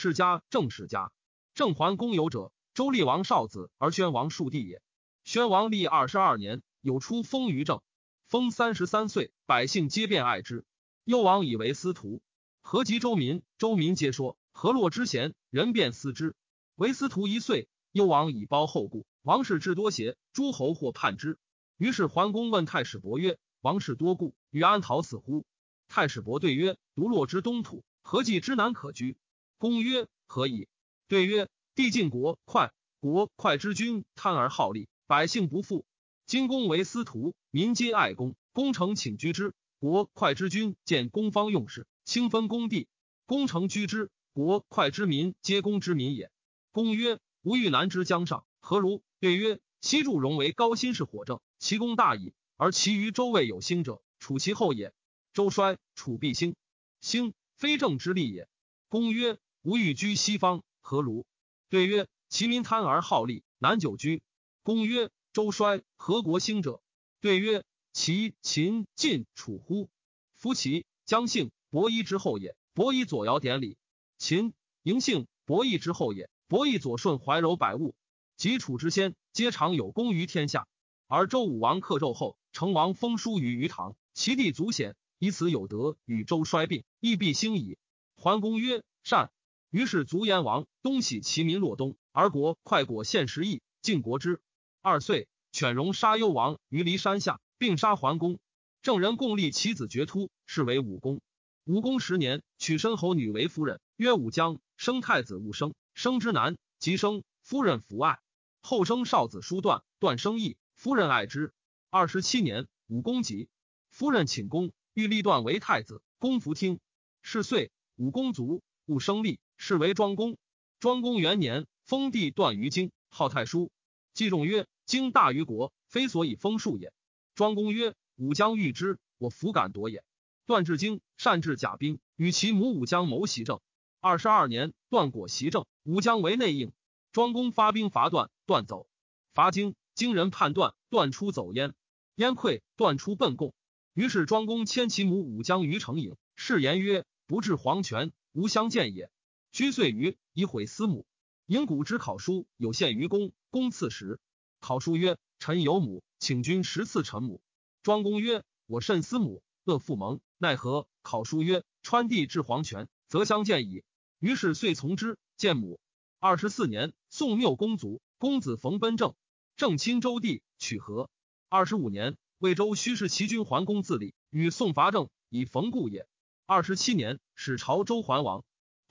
世家正世家。郑桓公有者，周厉王少子，而宣王庶弟也。宣王历二十二年，有出封于政。封三十三岁，百姓皆变爱之。幽王以为司徒，何及周民？周民皆说何洛之贤，人便思之。为司徒一岁，幽王以褒后故。王室至多邪？诸侯或叛之。于是桓公问太史伯曰：“王室多故，与安逃死乎？”太史伯对曰：“独洛之东土，何计之难可居？”公曰：“何以？”对曰：“帝晋国快，国快之君贪而好利，百姓不富。今公为司徒，民皆爱公，功成请居之。国快之君见公方用事，清分公地，功成居之。国快之民皆公之民也。”公曰：“吾欲南之江上，何如？”对曰：“西祝融为高辛氏火正。”其功大矣，而其余周魏有兴者，处其后也。周衰，楚必兴。兴非正之利也。公曰：吾欲居西方，何如？对曰：其民贪而好利，难久居。公曰：周衰，何国兴者？对曰：齐、秦、晋、楚乎？夫齐、姜姓、伯夷之后也，伯夷左尧典礼；秦、嬴姓、伯夷之后也，伯夷左顺怀柔百物。及楚之先，皆常有功于天下。而周武王克纣后，成王封书于于唐，其弟祖显以此有德，与周衰并，亦必兴矣。桓公曰：“善。”于是卒燕王，东徙其民洛东，而国快果献十邑，晋国之。二岁，犬戎杀幽王于骊山下，并杀桓公。郑人共立其子绝突，是为武公。武公十年，娶申侯女为夫人，曰武姜。生太子戊生，生之男，即生夫人弗爱。后生少子叔段，段生义。夫人爱之。二十七年，武公即夫人请公，欲立段为太子。公弗听。是岁，武公卒，戊生立，是为庄公。庄公元年，封地段于京，号太叔。季仲曰：“京大于国，非所以封数也。”庄公曰：“武将欲之，我弗敢夺也。”段至京，善治甲兵，与其母武将谋袭政。二十二年，段果袭政，武将为内应。庄公发兵伐段，段走，伐京。京人判断，断出走燕，燕溃，断出奔贡。于是庄公迁其母武将于成营，誓言曰：“不至黄泉，无相见也。”居岁余，以毁司母。营古之考书有献于公，公赐食。考书曰：“臣有母，请君十赐臣母。”庄公曰：“我甚思母，恶父盟，奈何？”考书曰：“川地至黄泉，则相见矣。”于是遂从之，见母。二十四年，宋缪公卒，公子冯奔政。正亲周地，取和。二十五年，魏州须是齐君桓公自立，与宋伐郑，以冯故也。二十七年，使朝周桓王，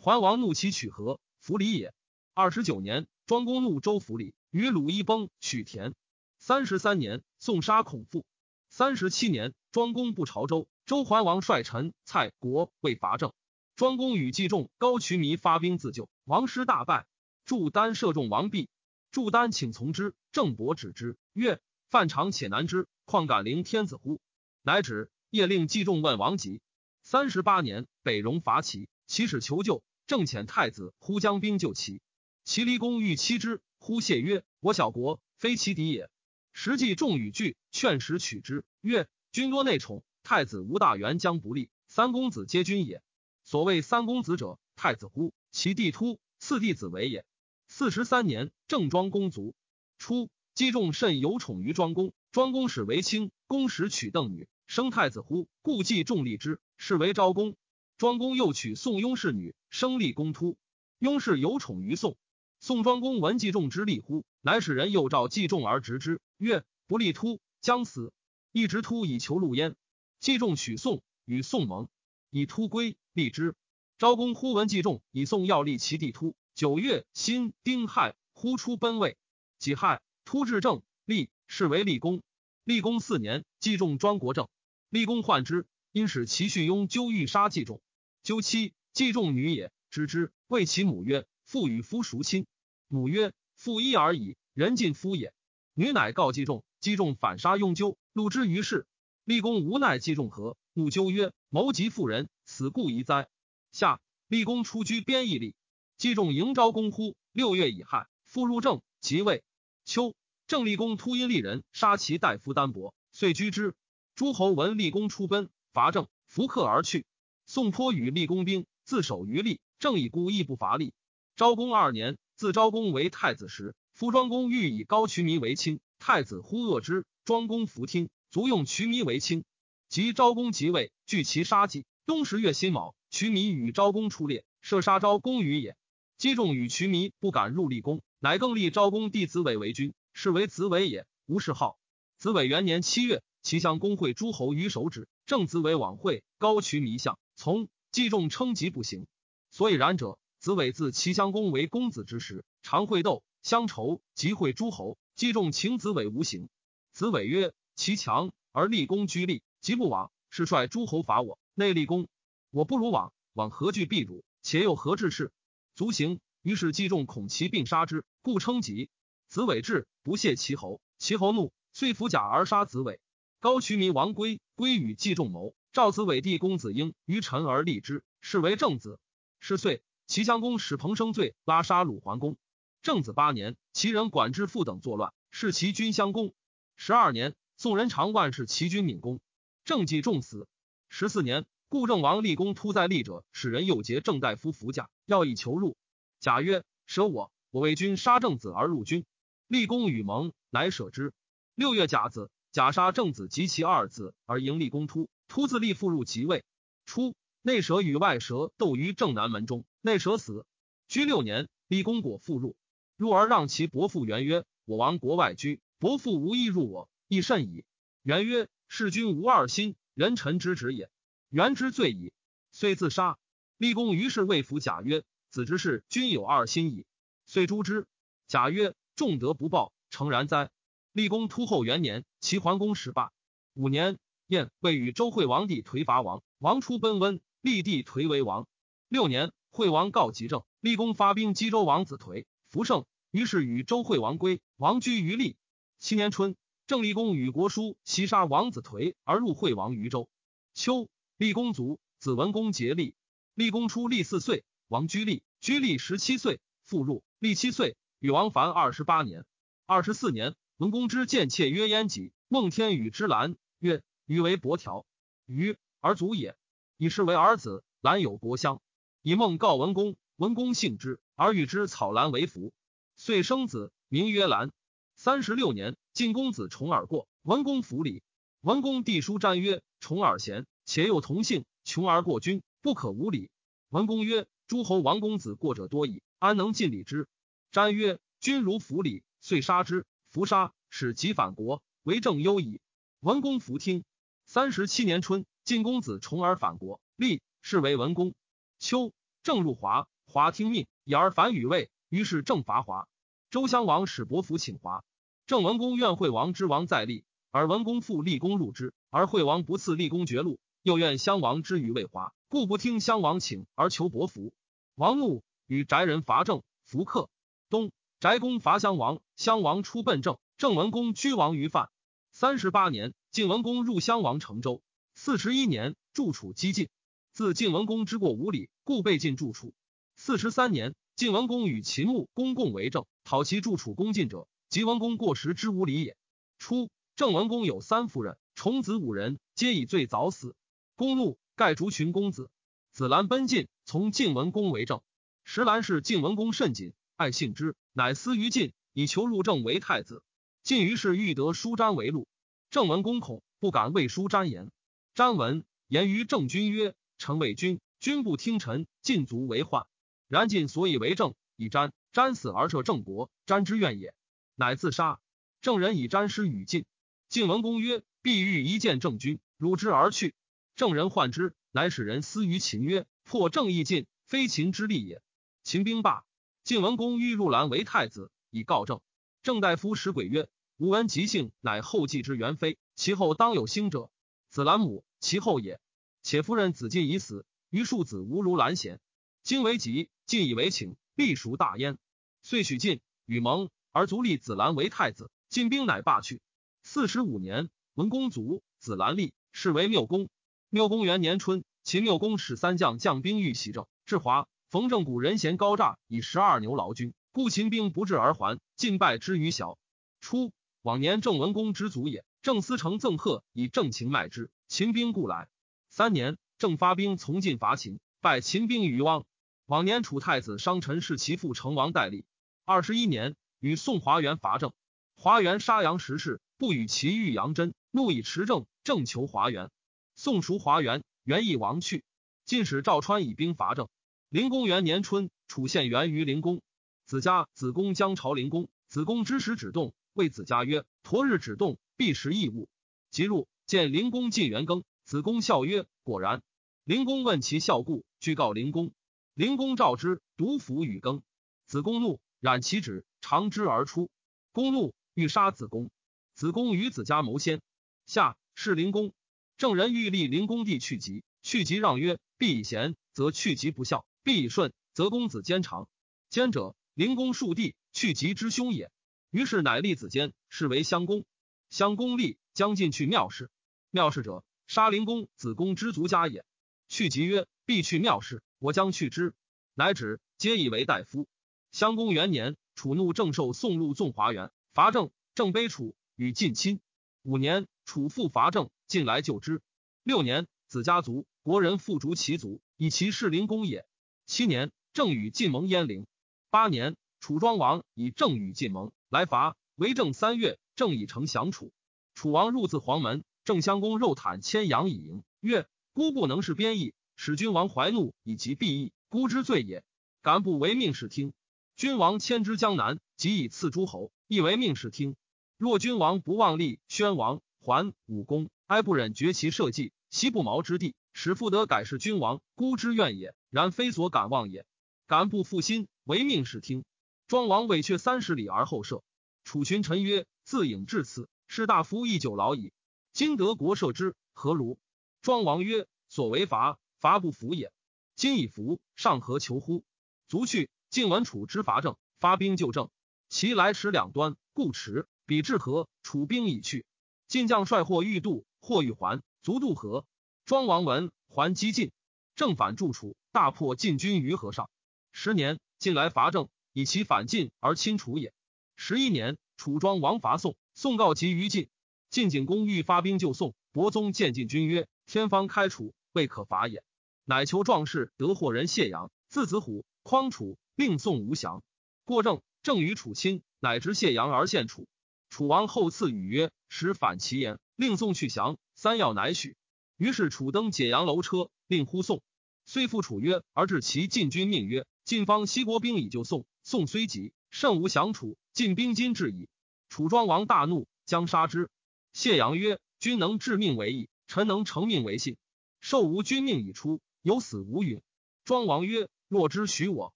桓王怒其取河，弗礼也。二十九年，庄公怒周弗礼，与鲁一崩，取田。三十三年，宋杀孔父。三十七年，庄公不朝周，周桓王率陈、蔡、国为伐郑。庄公与季仲、高渠弥发兵自救，王师大败。祝丹射中王毕。祝丹请从之，郑伯止之，曰：“犯长且难之，况敢凌天子乎？”乃止。夜令季仲问王吉。三十八年，北戎伐齐，齐使求救，郑遣太子呼将兵救齐。齐离公欲欺之，呼谢曰：“我小国，非其敌也。”实际众与惧，劝使取之，曰：“君多内宠，太子无大元将不利，三公子皆君也。所谓三公子者，太子乎？其弟突，次弟子为也。”四十三年，郑庄公卒。初，姬仲甚有宠于庄公。庄公使为卿，公使娶邓女，生太子乎？故季仲立之，是为昭公。庄公又娶宋雍氏女，生立公突。雍氏有宠于宋。宋庄公闻季仲之立乎，乃使人诱召季仲而执之，曰：“不立突，将死。”一直突以求陆焉。季仲许宋，与宋盟，以突归，立之。昭公忽闻季仲以宋要立其弟突。九月，辛丁亥，忽出奔魏。己亥，突至政，立，是为立功。立功四年，季仲庄国政。立功患之，因使齐绪雍纠欲杀季仲。纠妻，季仲女也，知之，谓其母曰：“父与夫孰亲？”母曰：“父一而已，人尽夫也。”女乃告季仲，季仲反杀雍纠，戮之于市。立功无奈季仲何，怒纠曰：“谋及妇人，死故宜哉！”下，立功出居边邑里。季仲迎昭公乎？六月乙亥，复入郑，即位。秋，郑立公突因立人杀其大夫丹伯，遂居之。诸侯闻立功出奔，伐郑，伏克而去。宋颇与立功兵自守于利，正以孤亦不乏力。昭公二年，自昭公为太子时，夫庄公欲以高渠弥为卿，太子忽恶之，庄公弗听，卒用渠弥为卿。及昭公即位，据其杀计。冬十月辛卯，渠弥与昭公出猎，射杀昭公于也。击中与渠弥，不敢入立宫，乃更立昭公弟子伟为君，是为子伟也，无谥号。子伟元年七月，齐襄公会诸侯于首止，正子伟往会，高渠弥相从，击中称疾不行。所以然者，子伟自齐襄公为公子之时，常会斗乡仇，集会诸侯，击中请子伟无行。子伟曰：“其强而立功居立，即不往，是率诸侯伐我，内立功，我不如往，往何惧必辱？且又何志事足行。于是击中，恐其并杀之，故称疾。子伟至，不谢其侯，其侯怒。”遂服甲而杀子伟，高渠弥王归，归与季仲谋，赵子伟弟公子婴于臣而立之，是为正子。是岁，齐襄公使彭生罪拉杀鲁桓公。正子八年，齐人管之父等作乱，是齐军襄公。十二年，宋人常万世齐军敏公，正季重死。十四年，故郑王立功突在立者，使人诱结郑大夫伏甲，要以求入。甲曰：“舍我，我为君杀正子而入军。”立功与盟，乃舍之。六月甲子，甲杀正子及其二子，而迎立公突。突自立父入即位。初，内蛇与外蛇斗于正南门中，内蛇死。居六年，立公果复入，入而让其伯父元曰：“我亡国外居，伯父无意入我，亦甚矣。”元曰：“弑君无二心，人臣之职也。”元之罪矣，遂自杀。立公于是谓服甲曰：“子之事，君有二心矣。”遂诛之。甲曰：“重德不报，诚然哉？”立功突后元年，齐桓公十八。五年，燕魏与周惠王帝颓伐王，王出奔温，立帝颓为王。六年，惠王告急政，立功发兵击周王子颓，弗胜，于是与周惠王归，王居于立。七年春，郑立公与国叔袭杀王子颓，而入惠王于州。秋，立公卒，子文公竭立。立公初立四岁，王居立，居立十七岁，复入，立七岁，与王凡二十八年。二十四年。文公之见妾曰燕己，孟天宇之兰曰：“予为伯条，予而卒也。以是为儿子，兰有国香。以孟告文公，文公信之，而与之草兰为服。遂生子，名曰兰。三十六年，晋公子重耳过，文公服礼。文公弟书瞻曰：“重耳贤，且又同姓，穷而过君，不可无礼。”文公曰：“诸侯王公子过者多矣，安能尽礼之？”瞻曰：“君如服礼，遂杀之。”服杀，使即反国，为政忧矣。文公弗听。三十七年春，晋公子重耳反国，立，是为文公。秋，正入华，华听命，以而反与魏，于是正伐华。周襄王使伯服请华，郑文公愿惠王之王在立，而文公复立功入之，而惠王不赐立功爵禄，又愿襄王之于魏华，故不听襄王请而求伯服。王怒，与翟人伐郑，弗克。东。翟公伐襄王，襄王出奔郑，郑文公居王于范。三十八年，晋文公入襄王成州。四十一年，筑楚击晋。自晋文公之过无礼，故被晋筑楚。四十三年，晋文公与秦穆公共为政，讨其筑楚攻晋者，即文公过时之无礼也。初，郑文公有三夫人，重子五人，皆以罪早死。公怒，盖逐群公子。子兰奔晋，从晋文公为政。石兰是晋文公甚谨，爱信之。乃思于晋，以求入政为太子。晋于是欲得叔詹为禄，郑文公恐，不敢为叔詹言。詹闻言于郑君曰：“臣为君，君不听臣，晋卒为患。然晋所以为政，以詹。詹死而赦郑国，詹之怨也。乃自杀。郑人以詹师与晋。晋文公曰：‘必欲一见郑君，辱之而去。’郑人患之，乃使人思于秦曰：‘破郑亦晋，非秦之利也。’秦兵罢。”晋文公欲入兰为太子，以告郑。郑大夫使鬼曰：“吾闻吉姓，乃后继之元妃，其后当有兴者。子兰母，其后也。且夫人子晋已死，余庶子无如兰贤。今为吉，晋以为请，必属大焉。遂许晋与盟，而足立子兰为太子。晋兵乃罢去。四十五年，文公卒，子兰立，是为缪公。缪公元年春，秦缪公使三将将兵欲袭郑，至华。冯正古人贤高诈以十二牛劳军，故秦兵不至而还，晋败之于小。初，往年郑文公之祖也。郑思成赠贺以郑秦卖之，秦兵故来。三年，郑发兵从晋伐秦，败秦兵于汪。往年楚太子商臣是其父成王代立。二十一年，与宋华元伐郑，华元杀杨时事，不与其遇杨真，怒以持政，正求华元。宋赎华元，元义亡去。晋使赵川以兵伐郑。灵公元年春，楚县元于灵公。子家子公将朝灵公，子公之时止动，谓子家曰：“驼日止动，必食异物。”即入见灵公进元庚，子公笑曰：“果然。”灵公问其孝故，具告灵公。灵公召之，独服与羹。子公怒，染其指，长之而出。公怒，欲杀子公。子公与子家谋先。下是灵公。郑人欲立灵公弟去疾，去疾让曰：“必以贤，则去疾不孝；必以顺，则公子坚长。坚者，灵公庶弟，去疾之兄也。于是乃立子坚，是为襄公。襄公立，将进去庙事。庙事者，杀灵公子公之族家也。”去疾曰：“必去庙事，我将去之。”乃止，皆以为大夫。襄公元年，楚怒正受宋入纵华元，伐郑，郑卑楚，与晋亲。五年，楚复伐郑，晋来救之。六年，子家族国人复逐其族，以其是灵公也。七年，郑与晋盟鄢陵。八年，楚庄王以郑与晋盟，来伐。为政三月，郑以成降楚。楚王入自黄门，郑襄公肉袒牵羊以迎，曰。孤不能事编邑，使君王怀怒，以及必义，孤之罪也。敢不为命是听？君王迁之江南，即以赐诸侯，亦为命是听。若君王不忘立宣王、桓、武公，哀不忍绝其社稷，息不毛之地，使复得改是君王，孤之怨也。然非所敢忘也。敢不负心，为命是听。庄王委却三十里而后射。楚群臣曰：“自颖至此，士大夫亦久劳矣。今得国赦之，何如？”庄王曰：“所为伐，伐不服也。今已服，上何求乎？”卒去。晋闻楚之伐郑，发兵救郑。其来迟两端，故迟。彼至河，楚兵已去。晋将帅或欲渡，或欲还，卒渡河。庄王闻，还击晋。正反助楚，大破晋军于河上。十年，晋来伐郑，以其反晋而亲楚也。十一年，楚庄王伐宋，宋告急于晋。晋景公欲发兵救宋，伯宗见晋军曰。天方开楚，未可伐也。乃求壮士得获人谢阳，字子虎，匡楚，令宋无降。过正，正与楚亲，乃知谢阳而献楚。楚王后赐语曰：“使反其言，令宋去降。”三要乃许。于是楚登解阳楼车，令呼宋。虽复楚曰，而至其晋军命曰：“晋方西国兵已救宋。”宋虽急，甚无降楚。晋兵今至矣。楚庄王大怒，将杀之。谢阳曰：“君能致命为义。”臣能成命为信，受吾君命已出，有死无允。庄王曰：“若之许我，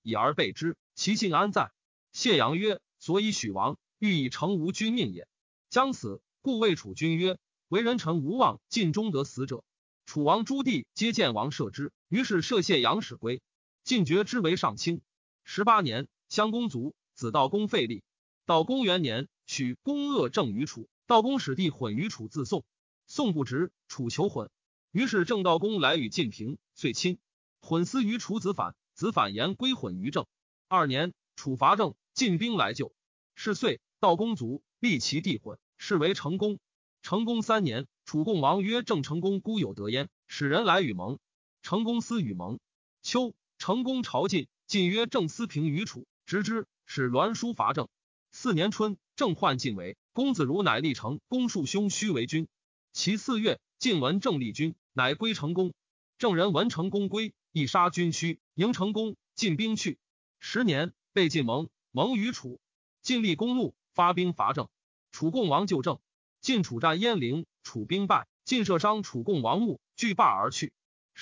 以而备之，其信安在？”谢阳曰：“所以许王，欲以成吾君命也。将死，故谓楚君曰：‘为人臣无望，尽忠得死者。’楚王诸弟皆见王射之，于是射谢阳使归。晋爵之为上卿。十八年，襄公卒，子道公废立。道公元年，许公恶政于楚，道公使弟混于楚，自宋。宋不直，楚求混，于是郑道公来与晋平，遂亲。混思于楚子反，子反言归混于郑。二年，楚伐郑，晋兵来救。是岁，道公卒，立其弟混，是为成公。成公三年，楚共王曰：“郑成公孤有德焉，使人来与盟。”成公思与盟。秋，成公朝晋，晋曰：“郑思平于楚，直之，使栾书伐郑。”四年春，郑患晋为公子如，乃立成公庶兄须为君。其四月，晋闻郑立军，乃归成功。郑人闻成功归，亦杀军须，迎成功。晋兵去。十年，被晋盟，盟于楚。晋立公怒，发兵伐郑。楚共王救郑。晋楚战鄢陵，楚兵败。晋射伤楚共王墓，拒罢而去。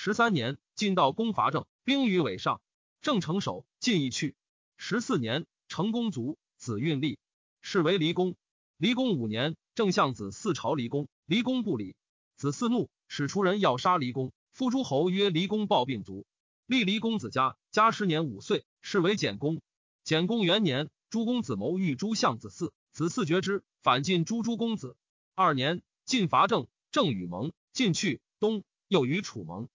十三年，晋道攻伐郑，兵于尾上。郑成守，晋亦去。十四年，成公卒，子运立，是为离公。离公五年，郑相子嗣朝离公。离公不理，子嗣怒，使出人要杀离公。夫诸侯曰：“离公暴病卒。”立离公子家，家时年五岁，是为简公。简公元年，诸公子谋欲诛相子嗣，子嗣绝之，反晋诛诸公子。二年，晋伐郑，郑与盟，晋去。东又与楚盟，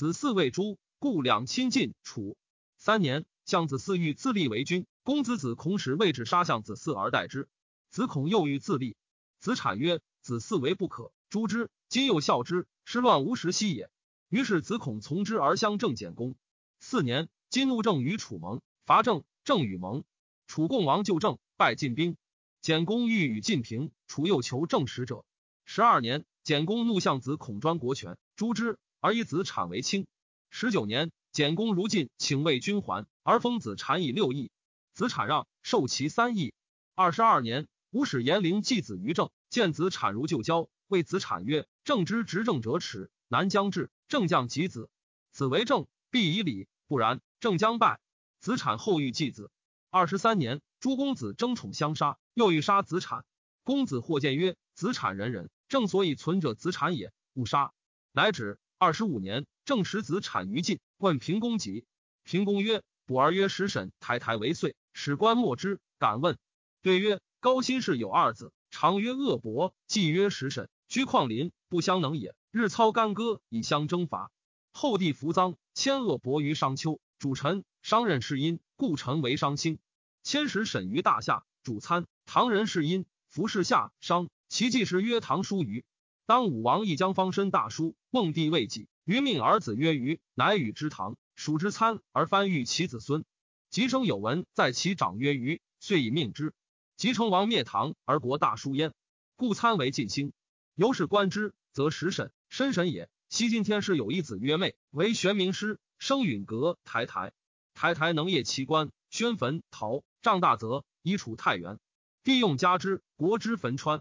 子嗣为诛，故两亲晋楚。三年，相子嗣欲自立为君，公子子孔使位置杀相子嗣而代之。子孔又欲自立，子产曰。子嗣为不可诛之，今又孝之，失乱无时息也。于是子孔从之而相正简公。四年，今怒正与楚盟，伐郑，郑与盟。楚共王就郑，败晋兵。简公欲与晋平，楚又求郑使者。十二年，简公怒向子孔专国权，诛之，而以子产为卿。十九年，简公如晋，请魏君还，而封子产以六邑。子产让，受其三邑。二十二年，吴使严陵继子于郑，见子产如旧交，谓子产曰：“政之执政者耻，南将至，正将及子，子为政，必以礼；不然，正将败。”子产后欲继子。二十三年，诸公子争宠相杀，又欲杀子产。公子或见曰：“子产人人，正所以存者子产也，勿杀。”乃止。二十五年，正使子产于晋，问平公疾。平公曰：“卜儿曰使审台台为岁，史官莫之。敢问。”对曰：“高辛氏有二子，常曰恶伯，既曰使审，居旷林，不相能也。日操干戈以相征伐。后帝服臧，迁恶伯于商丘，主臣商任是因，故臣为商兴。迁使审于大夏，主参唐人是因，服侍夏商。其继时曰唐叔虞。当武王一将方身大叔，孟帝未己，余命儿子曰虞，乃与之堂，属之参，而翻育其子孙。及生有闻，在其长曰虞，遂以命之。及成王灭唐，而国大叔焉，故参为晋兴。由是观之，则实审申神也。西晋天师有一子曰昧，为玄冥师，生允阁台台。台台能业奇观，宣坟陶，丈大泽，以处太原。帝用加之，国之坟川。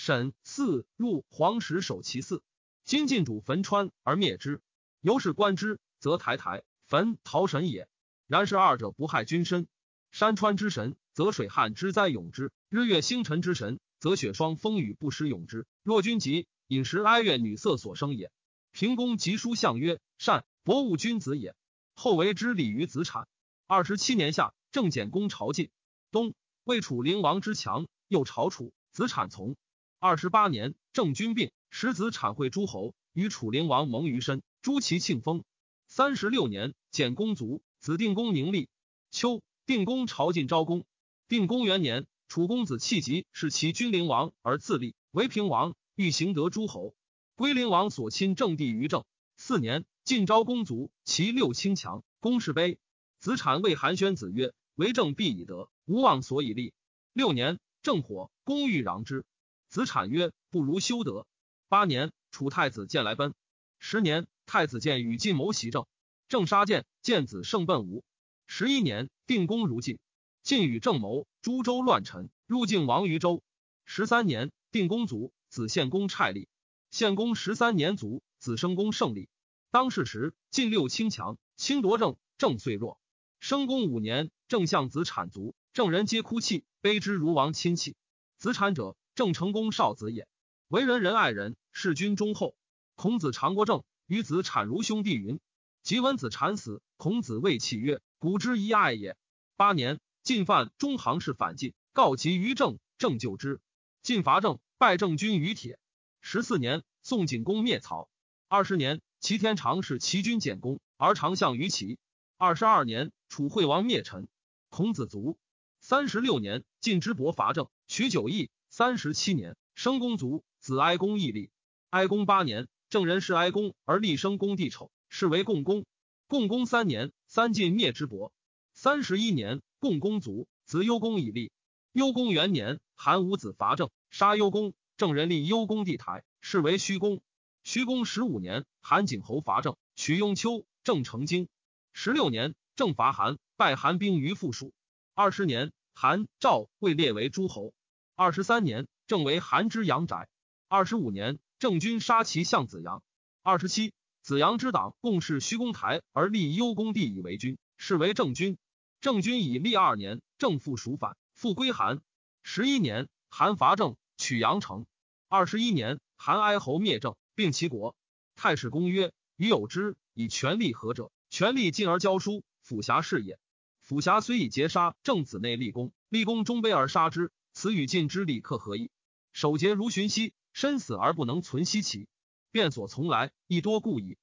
沈四入黄石守其寺，今晋主焚川而灭之。由是观之，则台台焚陶神也。然是二者不害君身。山川之神，则水旱之灾永之；日月星辰之神，则雪霜风雨不时永之。若君疾，饮食哀乐女色所生也。平公及书相曰：“善，博物君子也。”后为之礼于子产。二十七年夏，郑简公朝晋，东魏楚灵王之强，又朝楚，子产从。二十八年，郑君病，使子产会诸侯，与楚灵王盟于身，诛其庆封。三十六年，简公卒，子定公宁立。秋，定公朝晋昭公。定公元年，楚公子弃疾，是其君灵王而自立为平王，欲行得诸侯。归灵王所亲郑地于郑。四年，晋昭公卒，其六卿强，公室卑。子产谓韩宣子曰：“为政必以德，无忘所以立。”六年，正火，公欲攘之。子产曰：“不如修德。”八年，楚太子建来奔。十年，太子建与晋谋袭郑，郑杀建，建子胜奔吴。十一年，定公如晋，晋与郑谋，诸州乱臣，入晋亡于州。十三年，定公卒，子献公蔡立。献公十三年卒，子生公胜利。当世时，晋六卿强，卿夺政，政遂弱。生公五年，郑相子产卒，郑人皆哭泣，悲之如亡亲戚。子产者。郑成功少子也，为人仁爱人，事君忠厚。孔子常过政，与子产如兄弟云。及闻子产死，孔子谓弃曰：“古之一爱也。”八年，晋犯中行氏反晋，告急于郑，郑救之。晋伐郑，败郑军于铁。十四年，宋景公灭曹。二十年，齐天长是齐军简公，而长相于齐。二十二年，楚惠王灭陈。孔子卒。三十六年，晋之伯伐郑，取九邑。三十七年，生公卒，子哀公义立。哀公八年，郑人弑哀公，而立生公弟丑，是为共公。共公三年，三晋灭之伯。三十一年，共公卒，子幽公以立。幽公元年，韩武子伐郑，杀幽公，郑人立幽公帝台，是为虚公。虚公十五年，韩景侯伐郑，取雍丘，郑成京。十六年，郑伐韩，败韩兵于富庶。二十年，韩赵魏列为诸侯。二十三年，郑为韩之阳宅。二十五年，郑军杀其相子阳。二十七，子阳之党共事虚公台，而立幽公帝以为君，是为郑君。郑君以立二年，郑复蜀反，复归韩。十一年，韩伐郑，取阳城。二十一年，韩哀侯灭郑，并其国。太史公曰：余有之，以权力合者，权力进而教书，辅侠是也。辅侠虽以劫杀郑子内立功，立功终卑而杀之。此与晋之礼克何异？守节如寻兮，身死而不能存兮其变所从来，亦多故矣。